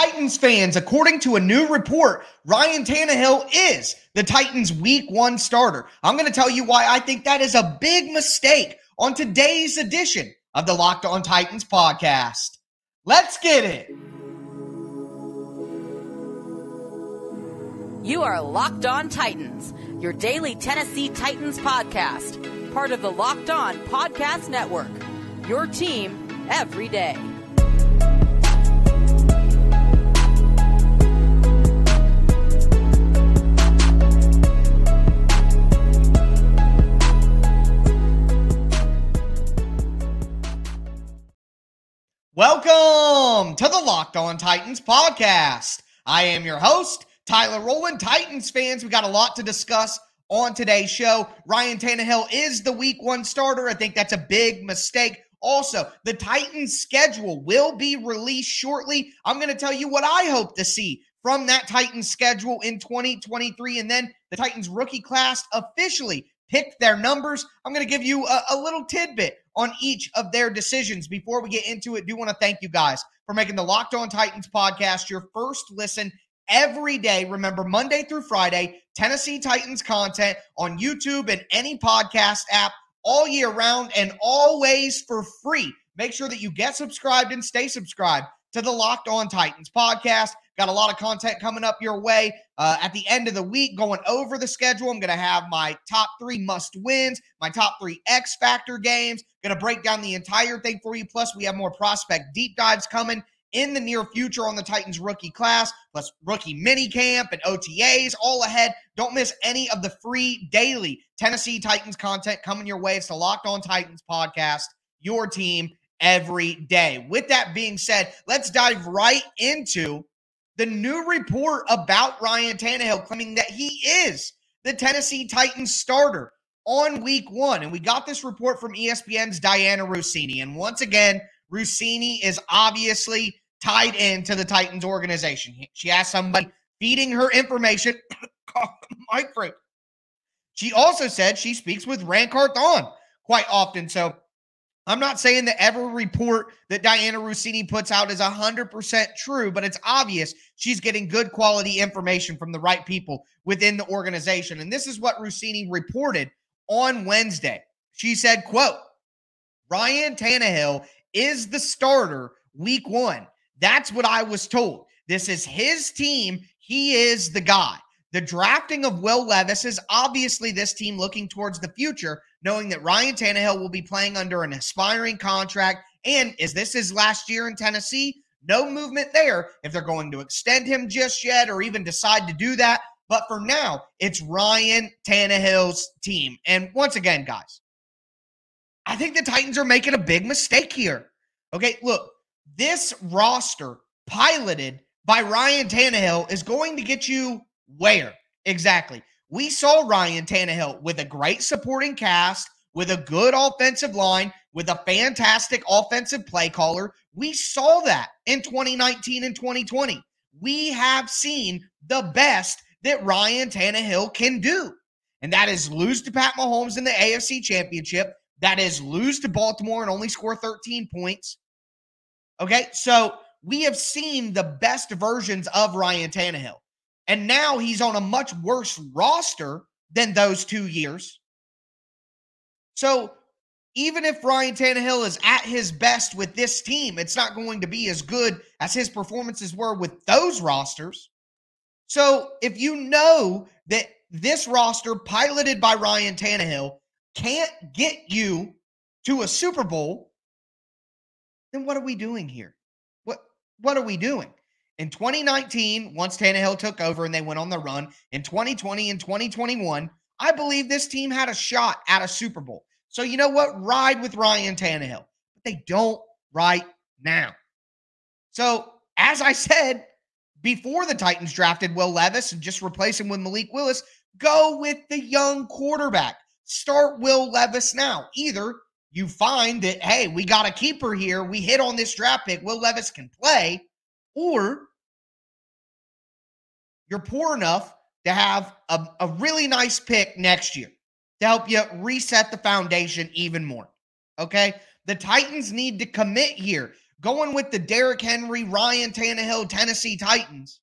Titans fans, according to a new report, Ryan Tannehill is the Titans' week one starter. I'm going to tell you why I think that is a big mistake on today's edition of the Locked On Titans podcast. Let's get it. You are Locked On Titans, your daily Tennessee Titans podcast, part of the Locked On Podcast Network. Your team every day. Welcome to the Locked On Titans podcast. I am your host, Tyler Rowland. Titans fans, we got a lot to discuss on today's show. Ryan Tannehill is the week one starter. I think that's a big mistake. Also, the Titans schedule will be released shortly. I'm going to tell you what I hope to see from that Titans schedule in 2023. And then the Titans rookie class officially picked their numbers. I'm going to give you a, a, little tidbit on each of their decisions. Before we get into it, do want to thank you guys for making the Locked On Titans podcast your first listen every day. Remember, Monday through Friday, Tennessee Titans content on YouTube and any podcast app all year round and always for free. Make sure that you get subscribed and stay subscribed to the Locked On Titans podcast. Got a lot of content coming up your way uh, at the end of the week, going over the schedule. I'm going to have my top three must wins, my top three X Factor games. Going to break down the entire thing for you. Plus, we have more prospect deep dives coming in the near future on the Titans rookie class, plus rookie mini camp and OTAs all ahead. Don't miss any of the free daily Tennessee Titans content coming your way. It's the Locked On Titans podcast, your team every day. With that being said, let's dive right into the new report about Ryan Tannehill claiming that he is the Tennessee Titans starter on week one. And we got this report from ESPN's Dianna Russini. And once again, Russini is obviously tied into the Titans organization. She has somebody feeding her information. Mike Fruit. She also said she speaks with Ran Carthon quite often. So I'm not saying that every report that Dianna Russini puts out is 100% true, but it's obvious she's getting good quality information from the right people within the organization. And this is what Russini reported on Wednesday. She said, quote, Ryan Tannehill is the starter week one. That's what I was told. This is his team. He is the guy. The drafting of Will Levis is obviously this team looking towards the future, knowing that Ryan Tannehill will be playing under an aspiring contract. And is this his last year in Tennessee? No movement there if they're going to extend him just yet or even decide to do that. But for now, it's Ryan Tannehill's team. And once again, guys, I think the Titans are making a big mistake here. Okay, look, this roster piloted by Ryan Tannehill is going to get you where? Exactly. We saw Ryan Tannehill with a great supporting cast, with a good offensive line, with a fantastic offensive play caller. We saw that in 2019 and 2020. We have seen the best that Ryan Tannehill can do. And that is lose to Pat Mahomes in the AFC Championship. That is lose to Baltimore and only score 13 points. Okay. So we have seen the best versions of Ryan Tannehill. And now he's on a much worse roster than those two years. So even if Ryan Tannehill is at his best with this team, it's not going to be as good as his performances were with those rosters. So if you know that this roster, piloted by Ryan Tannehill, can't get you to a Super Bowl, then what are we doing here? What what are we doing? In 2019, once Tannehill took over and they went on the run, in 2020 and 2021, I believe this team had a shot at a Super Bowl. So you know what? Ride with Ryan Tannehill. But they don't right now. So, as I said, before the Titans drafted Will Levis and just replace him with Malik Willis, go with the young quarterback. Start Will Levis now. Either you find that, hey, we got a keeper here. We hit on this draft pick. Will Levis can play. Or you're poor enough to have a, a really nice pick next year to help you reset the foundation even more. Okay. The Titans need to commit here. going with the Derrick Henry, Ryan Tannehill, Tennessee Titans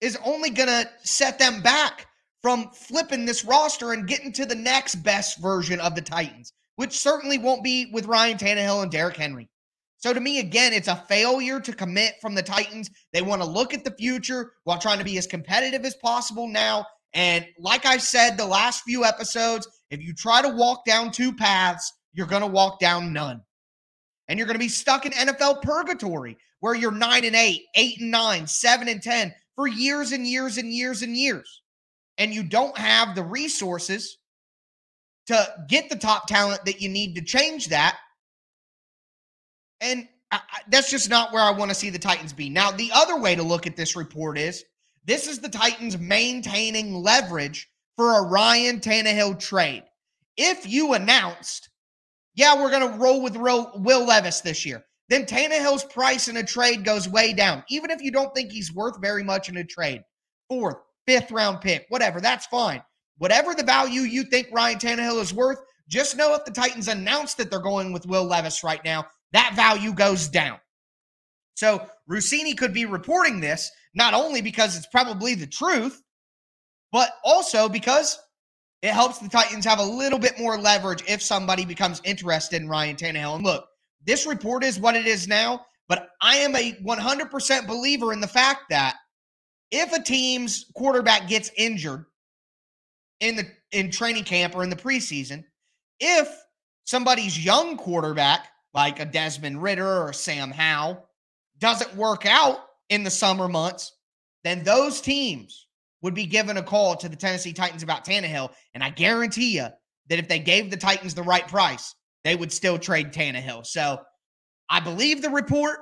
is only going to set them back from flipping this roster and getting to the next best version of the Titans, which certainly won't be with Ryan Tannehill and Derrick Henry. So to me, again, it's a failure to commit from the Titans. They want to look at the future while trying to be as competitive as possible now. And like I said the last few episodes, if you try to walk down two paths, you're going to walk down none. And you're going to be stuck in NFL purgatory where you're 9 and 8, 8 and 9, 7 and 10 for years and years and years and years. And you don't have the resources to get the top talent that you need to change that and I, I, that's just not where I want to see the Titans be. Now, the other way to look at this report is this is the Titans maintaining leverage for a Ryan Tannehill trade. If you announced, yeah, we're going to roll with Will Levis this year, then Tannehill's price in a trade goes way down. Even if you don't think he's worth very much in a trade, fourth, fifth round pick, whatever, that's fine. Whatever the value you think Ryan Tannehill is worth, just know if the Titans announce that they're going with Will Levis right now, that value goes down. So Russini could be reporting this not only because it's probably the truth, but also because it helps the Titans have a little bit more leverage if somebody becomes interested in Ryan Tannehill. And look, this report is what it is now, but I am a 100% believer in the fact that if a team's quarterback gets injured in the in training camp or in the preseason, if somebody's young quarterback like a Desmond Ridder or Sam Howell doesn't work out in the summer months, then those teams would be given a call to the Tennessee Titans about Tannehill. And I guarantee you that if they gave the Titans the right price, they would still trade Tannehill. So I believe the report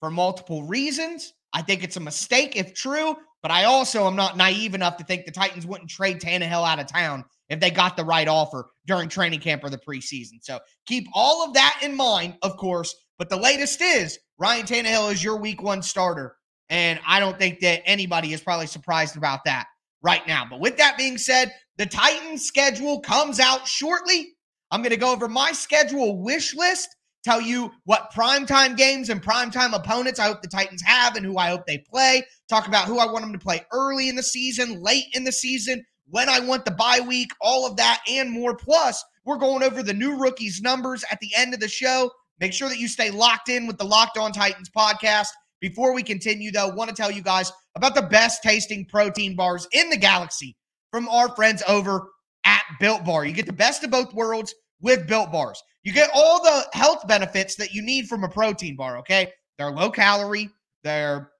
for multiple reasons. I think it's a mistake if true, but I also am not naive enough to think the Titans wouldn't trade Tannehill out of town if they got the right offer during training camp or the preseason. So keep all of that in mind, of course. But the latest is Ryan Tannehill is your week one starter. And I don't think that anybody is probably surprised about that right now. But with that being said, the Titans schedule comes out shortly. I'm going to go over my schedule wish list, tell you what primetime games and primetime opponents I hope the Titans have and who I hope they play, talk about who I want them to play early in the season, late in the season, when I want the bye week, all of that and more. Plus, we're going over the new rookies numbers at the end of the show. Make sure that you stay locked in with the Locked On Titans podcast. Before we continue, though, want to tell you guys about the best tasting protein bars in the galaxy from our friends over at Built Bar. You get the best of both worlds with Built Bars. You get all the health benefits that you need from a protein bar, okay? They're low calorie, they're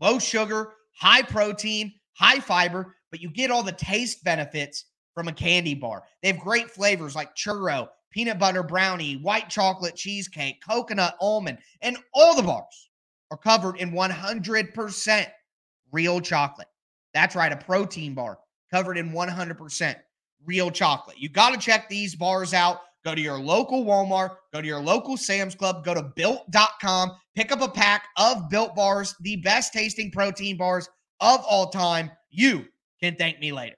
low sugar, high protein, high fiber but you get all the taste benefits from a candy bar. They have great flavors like churro, peanut butter brownie, white chocolate cheesecake, coconut almond, and all the bars are covered in 100% real chocolate. That's right, a protein bar covered in 100% real chocolate. You got to check these bars out. Go to your local Walmart, go to your local Sam's Club, go to built.com, pick up a pack of built bars, the best tasting protein bars of all time. You can thank me later.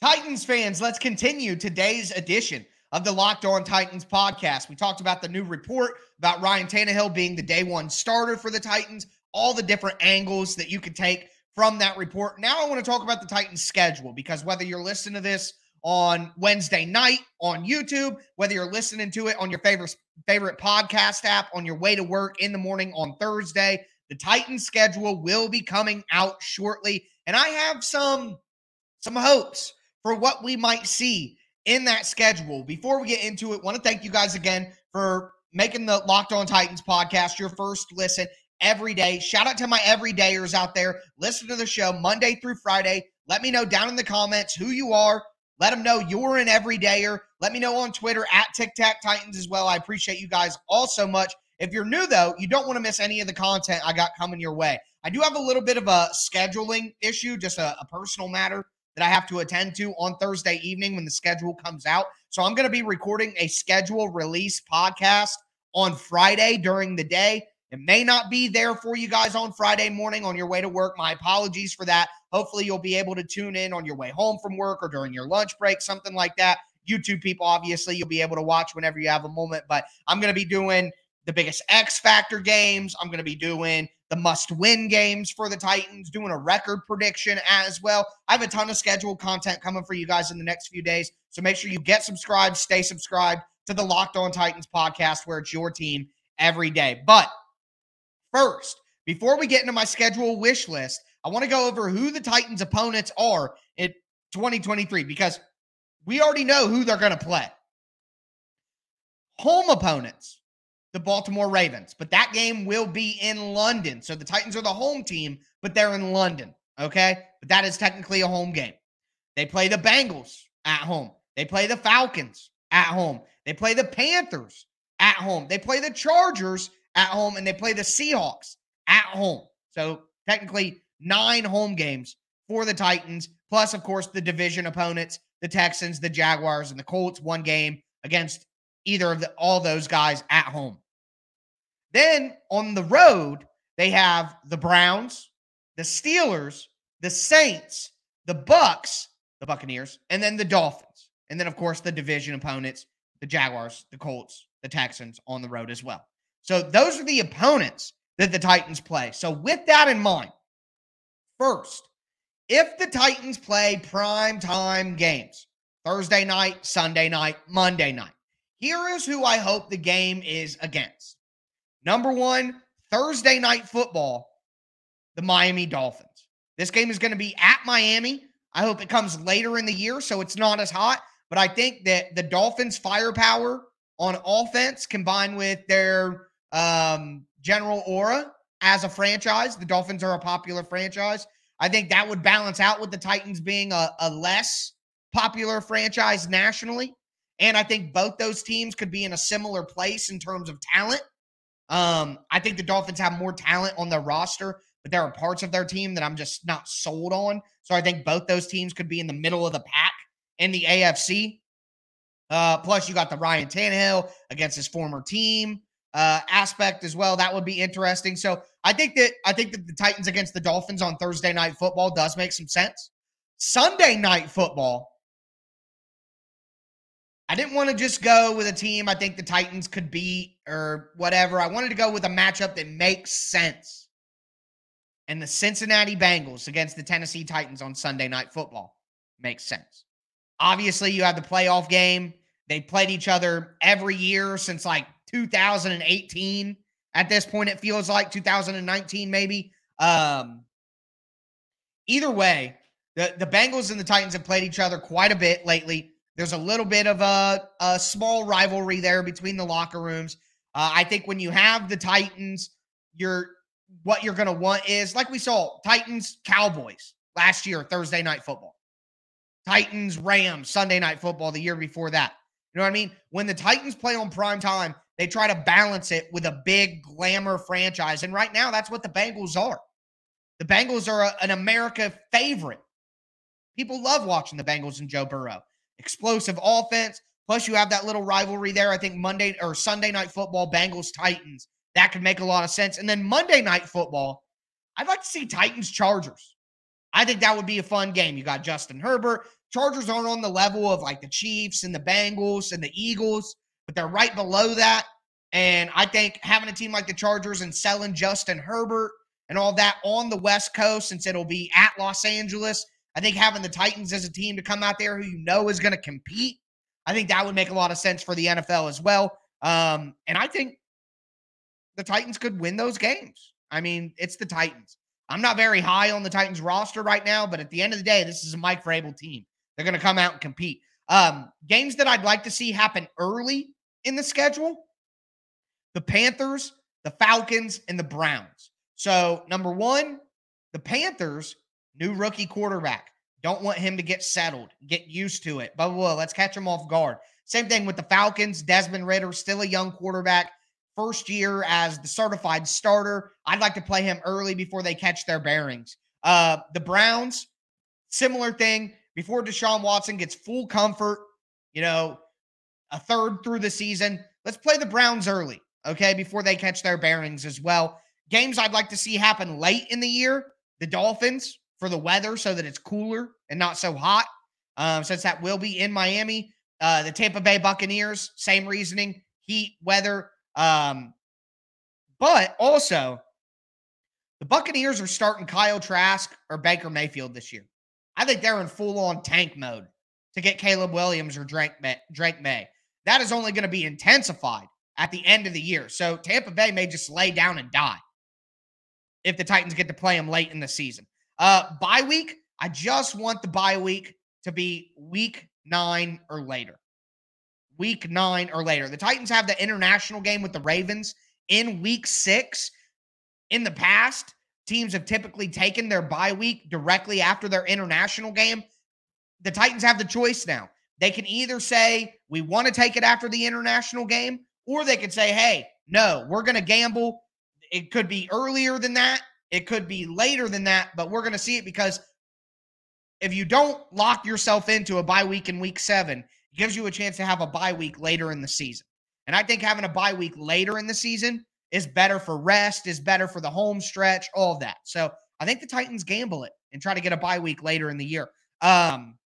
Titans fans, let's continue today's edition of the Locked On Titans podcast. We talked about the new report about Ryan Tannehill being the day one starter for the Titans, all the different angles that you could take from that report. Now I want to talk about the Titans schedule because whether you're listening to this on Wednesday night on YouTube, whether you're listening to it on your favorite favorite podcast app on your way to work in the morning on Thursday, the Titans schedule will be coming out shortly and I have some some hopes for what we might see in that schedule. Before we get into it, want to thank you guys again for making the Locked On Titans podcast your first listen every day. Shout out to my everydayers out there. Listen to the show Monday through Friday. Let me know down in the comments who you are. Let them know you're an everydayer. Let me know on Twitter at Tic Tac Titans as well. I appreciate you guys all so much. If you're new, though, you don't want to miss any of the content I got coming your way. I do have a little bit of a scheduling issue, just a, a personal matter that I have to attend to on Thursday evening when the schedule comes out. So I'm going to be recording a schedule release podcast on Friday during the day. It may not be there for you guys on Friday morning on your way to work. My apologies for that. Hopefully, you'll be able to tune in on your way home from work or during your lunch break, something like that. YouTube people, obviously, you'll be able to watch whenever you have a moment. But I'm going to be doing the biggest X Factor games. I'm going to be doing the must win games for the Titans, doing a record prediction as well. I have a ton of scheduled content coming for you guys in the next few days. So make sure you get subscribed, stay subscribed to the Locked On Titans podcast, where it's your team every day. But first, before we get into my schedule wish list, I want to go over who the Titans' opponents are in 2023 because we already know who they're going to play. Home opponents the Baltimore Ravens, but that game will be in London. So the Titans are the home team, but they're in London. Okay. But that is technically a home game. They play the Bengals at home. They play the Falcons at home. They play the Panthers at home. They play the Chargers at home and they play the Seahawks at home. So technically nine home games for the Titans, plus, of course, the division opponents, the Texans, the Jaguars, and the Colts, one game against either of the, all those guys at home. Then on the road, they have the Browns, the Steelers, the Saints, the Bucks, the Buccaneers, and then the Dolphins. And then, of course, the division opponents, the Jaguars, the Colts, the Texans on the road as well. So those are the opponents that the Titans play. So with that in mind, first, if the Titans play prime time games, Thursday night, Sunday night, Monday night, here is who I hope the game is against. Number one, Thursday night football, the Miami Dolphins. This game is going to be at Miami. I hope it comes later in the year so it's not as hot. But I think that the Dolphins' firepower on offense combined with their um, general aura as a franchise, the Dolphins are a popular franchise. I think that would balance out with the Titans being a, a less popular franchise nationally. And I think both those teams could be in a similar place in terms of talent. Um, I think the Dolphins have more talent on their roster, but there are parts of their team that I'm just not sold on. So I think both those teams could be in the middle of the pack in the AFC. Uh, plus, you got the Ryan Tannehill against his former team uh, aspect as well. That would be interesting. So I think that I think that the Titans against the Dolphins on Thursday night football does make some sense. Sunday night football I didn't want to just go with a team I think the Titans could beat or whatever. I wanted to go with a matchup that makes sense. And the Cincinnati Bengals against the Tennessee Titans on Sunday Night Football makes sense. Obviously, you have the playoff game. They played each other every year since like 2018. At this point, it feels like 2019, maybe. Um, either way, the, the Bengals and the Titans have played each other quite a bit lately. There's a little bit of a, a small rivalry there between the locker rooms. Uh, I think when you have the Titans, you're what you're going to want is like we saw Titans Cowboys last year Thursday night football. Titans Rams Sunday night football the year before that. You know what I mean? When the Titans play on prime time, they try to balance it with a big glamour franchise. And right now, that's what the Bengals are. The Bengals are a, an America favorite. People love watching the Bengals and Joe Burrow explosive offense. Plus, you have that little rivalry there. I think Monday or Sunday night football, Bengals Titans. That could make a lot of sense. And then Monday night football, I'd like to see Titans Chargers. I think that would be a fun game. You got Justin Herbert. Chargers aren't on the level of like the Chiefs and the Bengals and the Eagles, but they're right below that. And I think having a team like the Chargers and selling Justin Herbert and all that on the West Coast, since it'll be at Los Angeles, I think having the Titans as a team to come out there who you know is going to compete, I think that would make a lot of sense for the NFL as well. Um, and I think the Titans could win those games. I mean, it's the Titans. I'm not very high on the Titans roster right now, but at the end of the day, this is a Mike Vrabel team. They're going to come out and compete. Um, games that I'd like to see happen early in the schedule the Panthers, the Falcons, and the Browns. So, number one, the Panthers New rookie quarterback. Don't want him to get settled, get used to it. But well, let's catch him off guard. Same thing with the Falcons. Desmond Ridder, still a young quarterback, first year as the certified starter. I'd like to play him early before they catch their bearings. Uh, the Browns, similar thing. Before Deshaun Watson gets full comfort, you know, a third through the season, let's play the Browns early. okay, before they catch their bearings as well. Games I'd like to see happen late in the year the Dolphins for the weather so that it's cooler and not so hot, um, since that will be in Miami. Uh, the Tampa Bay Buccaneers, same reasoning, heat, weather. Um, but also, the Buccaneers are starting Kyle Trask or Baker Mayfield this year. I think they're in full on tank mode to get Caleb Williams or Drake Maye. Drake Maye. That is only going to be intensified at the end of the year. So Tampa Bay may just lay down and die if the Titans get to play them late in the season. Uh, bye week, I just want the bye week to be week nine or later. Week nine or later. The Titans have the international game with the Ravens in week six. In the past, teams have typically taken their bye week directly after their international game. The Titans have the choice now. They can either say, we want to take it after the international game, or they could say, hey, no, we're going to gamble. It could be earlier than that. It could be later than that, but we're going to see it because if you don't lock yourself into a bye week in week seven, gives you a chance to have a bye week later in the season. And I think having a bye week later in the season is better for rest, is better for the home stretch, all of that. So I think the Titans gamble it and try to get a bye week later in the year. Um,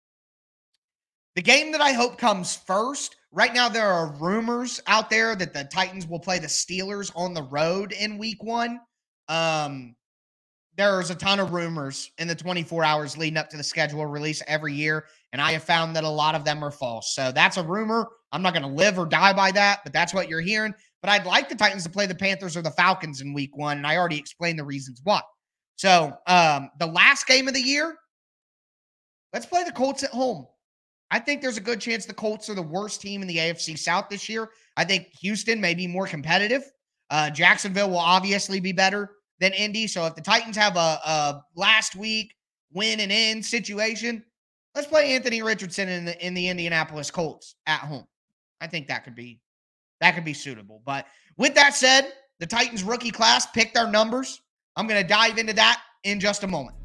the game that I hope comes first, right now, there are rumors out there that the Titans will play the Steelers on the road in week one. Um, there's a ton of rumors in the 24 hours leading up to the schedule release every year, and I have found that a lot of them are false. So that's a rumor. I'm not going to live or die by that, but that's what you're hearing. But I'd like the Titans to play the Panthers or the Falcons in week one, and I already explained the reasons why. So um, the last game of the year, let's play the Colts at home. I think there's a good chance the Colts are the worst team in the AFC South this year. I think Houston may be more competitive. Uh, Jacksonville will obviously be better than Indy. So if the Titans have a, a last week win and in situation, let's play Anthony Richardson in the in the Indianapolis Colts at home. I think that could be that could be suitable. But with that said, the Titans rookie class picked their numbers. I'm going to dive into that in just a moment.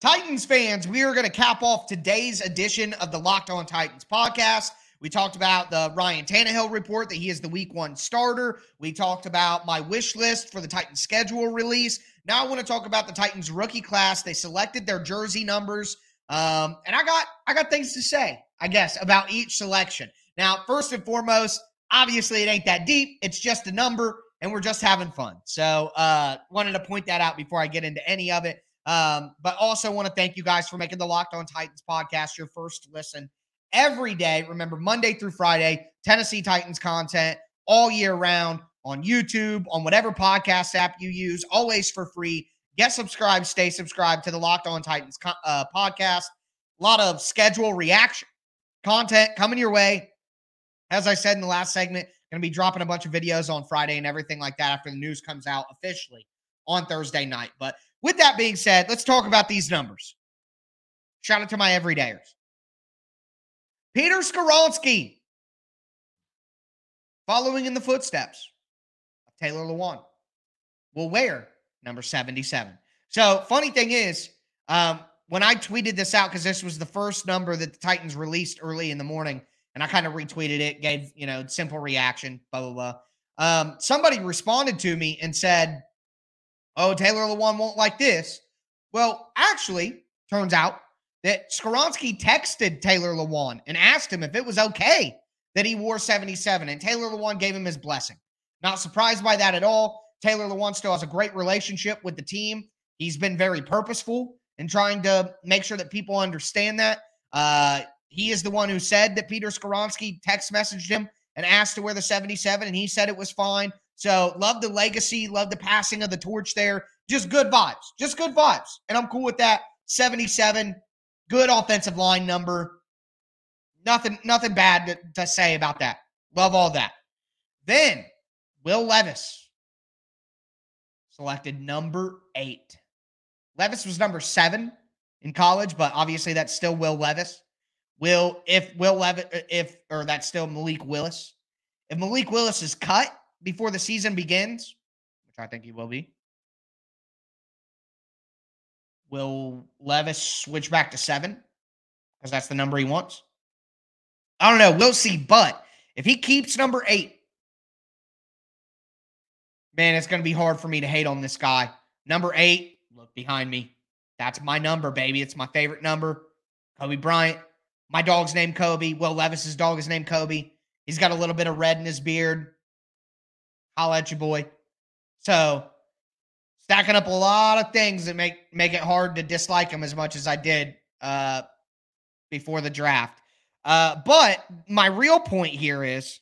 Titans fans, we are going to cap off today's edition of the Locked On Titans podcast. We talked about the Ryan Tannehill report that he is the week one starter. We talked about my wish list for the Titans schedule release. Now I want to talk about the Titans rookie class. They selected their jersey numbers. Um, and I got I got things to say, I guess, about each selection. Now, first and foremost, obviously it ain't that deep. It's just a number, and we're just having fun. So uh wanted to point that out before I get into any of it. Um, but also want to thank you guys for making the Locked On Titans podcast your first listen every day. Remember, Monday through Friday, Tennessee Titans content all year round on YouTube, on whatever podcast app you use, always for free. Get subscribed, stay subscribed to the Locked On Titans uh, podcast. A lot of schedule reaction content coming your way. As I said in the last segment, going to be dropping a bunch of videos on Friday and everything like that after the news comes out officially on Thursday night. But with that being said, let's talk about these numbers. Shout out to my everydayers. Peter Skoronski, following in the footsteps of Taylor Lewan, will wear number 77. So, funny thing is, um, when I tweeted this out, because this was the first number that the Titans released early in the morning, and I kind of retweeted it, gave, you know, simple reaction, blah, blah, blah. Um, somebody responded to me and said, oh, Taylor Lewan won't like this. Well, actually, turns out that Skoronski texted Taylor Lewan and asked him if it was okay that he wore 77, and Taylor Lewan gave him his blessing. Not surprised by that at all. Taylor Lewan still has a great relationship with the team. He's been very purposeful in trying to make sure that people understand that. Uh, he is the one who said that Peter Skoronski text messaged him and asked to wear the 77, and he said it was fine. So love the legacy, love the passing of the torch there. Just good vibes, just good vibes. And I'm cool with that. 77, good offensive line number. Nothing, nothing bad to, to say about that. Love all that. Then Will Levis selected number eight. Levis was number seven in college, but obviously that's still Will Levis. Will if Will Levis if or that's still Malik Willis. If Malik Willis is cut, before the season begins, which I think he will be. Will Levis switch back to seven? Because that's the number he wants. I don't know. We'll see. But if he keeps number eight, man, it's going to be hard for me to hate on this guy. Number eight, look behind me. That's my number, baby. It's my favorite number. Kobe Bryant. My dog's named Kobe. Will Levis's dog is named Kobe. He's got a little bit of red in his beard. Holla at you, boy. So stacking up a lot of things that make make it hard to dislike him as much as I did uh, before the draft. Uh, but my real point here is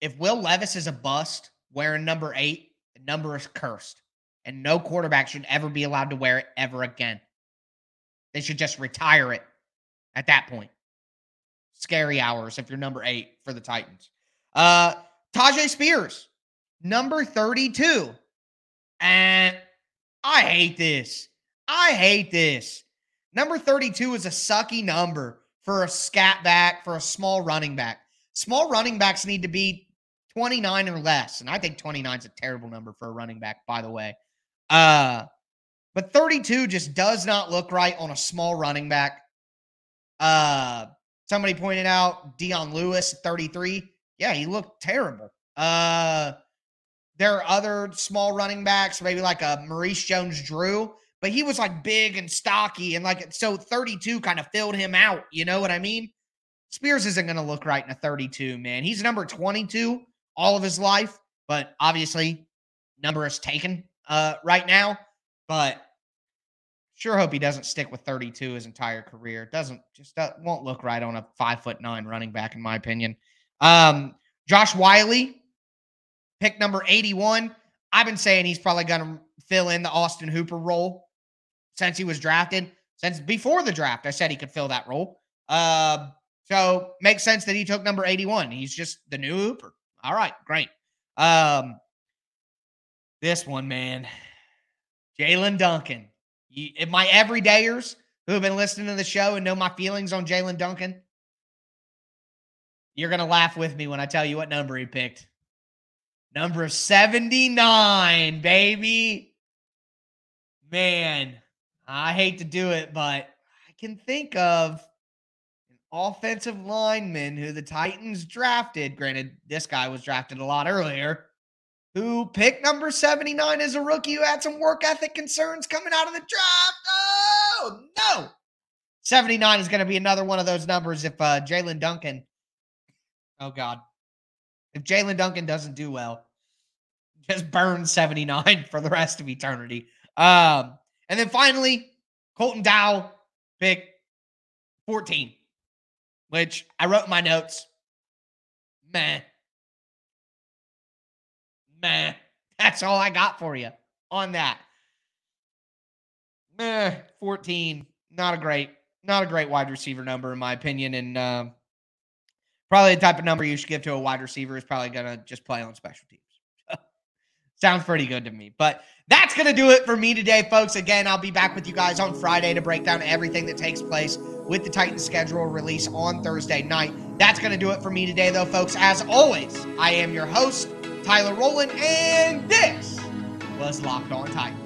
if Will Levis is a bust wearing number eight, the number is cursed. And no quarterback should ever be allowed to wear it ever again. They should just retire it at that point. Scary hours if you're number eight for the Titans. Uh Tyjae Spears, number 32. And I hate this. I hate this. Number 32 is a sucky number for a scat back, for a small running back. Small running backs need to be 29 or less. And I think 29 is a terrible number for a running back, by the way. Uh, but 32 just does not look right on a small running back. Uh, somebody pointed out Dion Lewis, 33. Yeah, he looked terrible. Uh, there are other small running backs, maybe like a Maurice Jones Drew, but he was like big and stocky and like so 32 kind of filled him out. You know what I mean? Spears isn't going to look right in a 32, man. He's number 22 all of his life, but obviously number is taken uh, right now. But sure hope he doesn't stick with 32 his entire career. Doesn't just uh, won't look right on a five foot nine running back, in my opinion. Um, Josh Whyle, pick number 81. I've been saying he's probably going to fill in the Austin Hooper role since he was drafted. Since before the draft, I said he could fill that role. Uh, so makes sense that he took number 81. He's just the new Hooper. All right, great. Um, this one, man, Jaelyn Duncan. You, my everydayers who have been listening to the show and know my feelings on Jaelyn Duncan, you're gonna laugh with me when I tell you what number he picked. Number 79, baby. Man, I hate to do it, but I can think of an offensive lineman who the Titans drafted. Granted, this guy was drafted a lot earlier. Who picked number 79 as a rookie who had some work ethic concerns coming out of the draft? Oh, no. 79 is going to be another one of those numbers if uh, Jaelyn Duncan, oh, God. If Jaelyn Duncan doesn't do well, just burn 79 for the rest of eternity. Um, and then finally, Colton Dowell pick 14 which I wrote my notes. Meh. Meh. That's all I got for you on that. Meh. 14. Not a great, not a great wide receiver number, in my opinion. And uh, probably the type of number you should give to a wide receiver is probably going to just play on special teams. Sounds pretty good to me. But that's going to do it for me today, folks. Again, I'll be back with you guys on Friday to break down everything that takes place with the Titans schedule release on Thursday night. That's going to do it for me today, though, folks. As always, I am your host, Tyler Rowland, and this was Locked On Titans.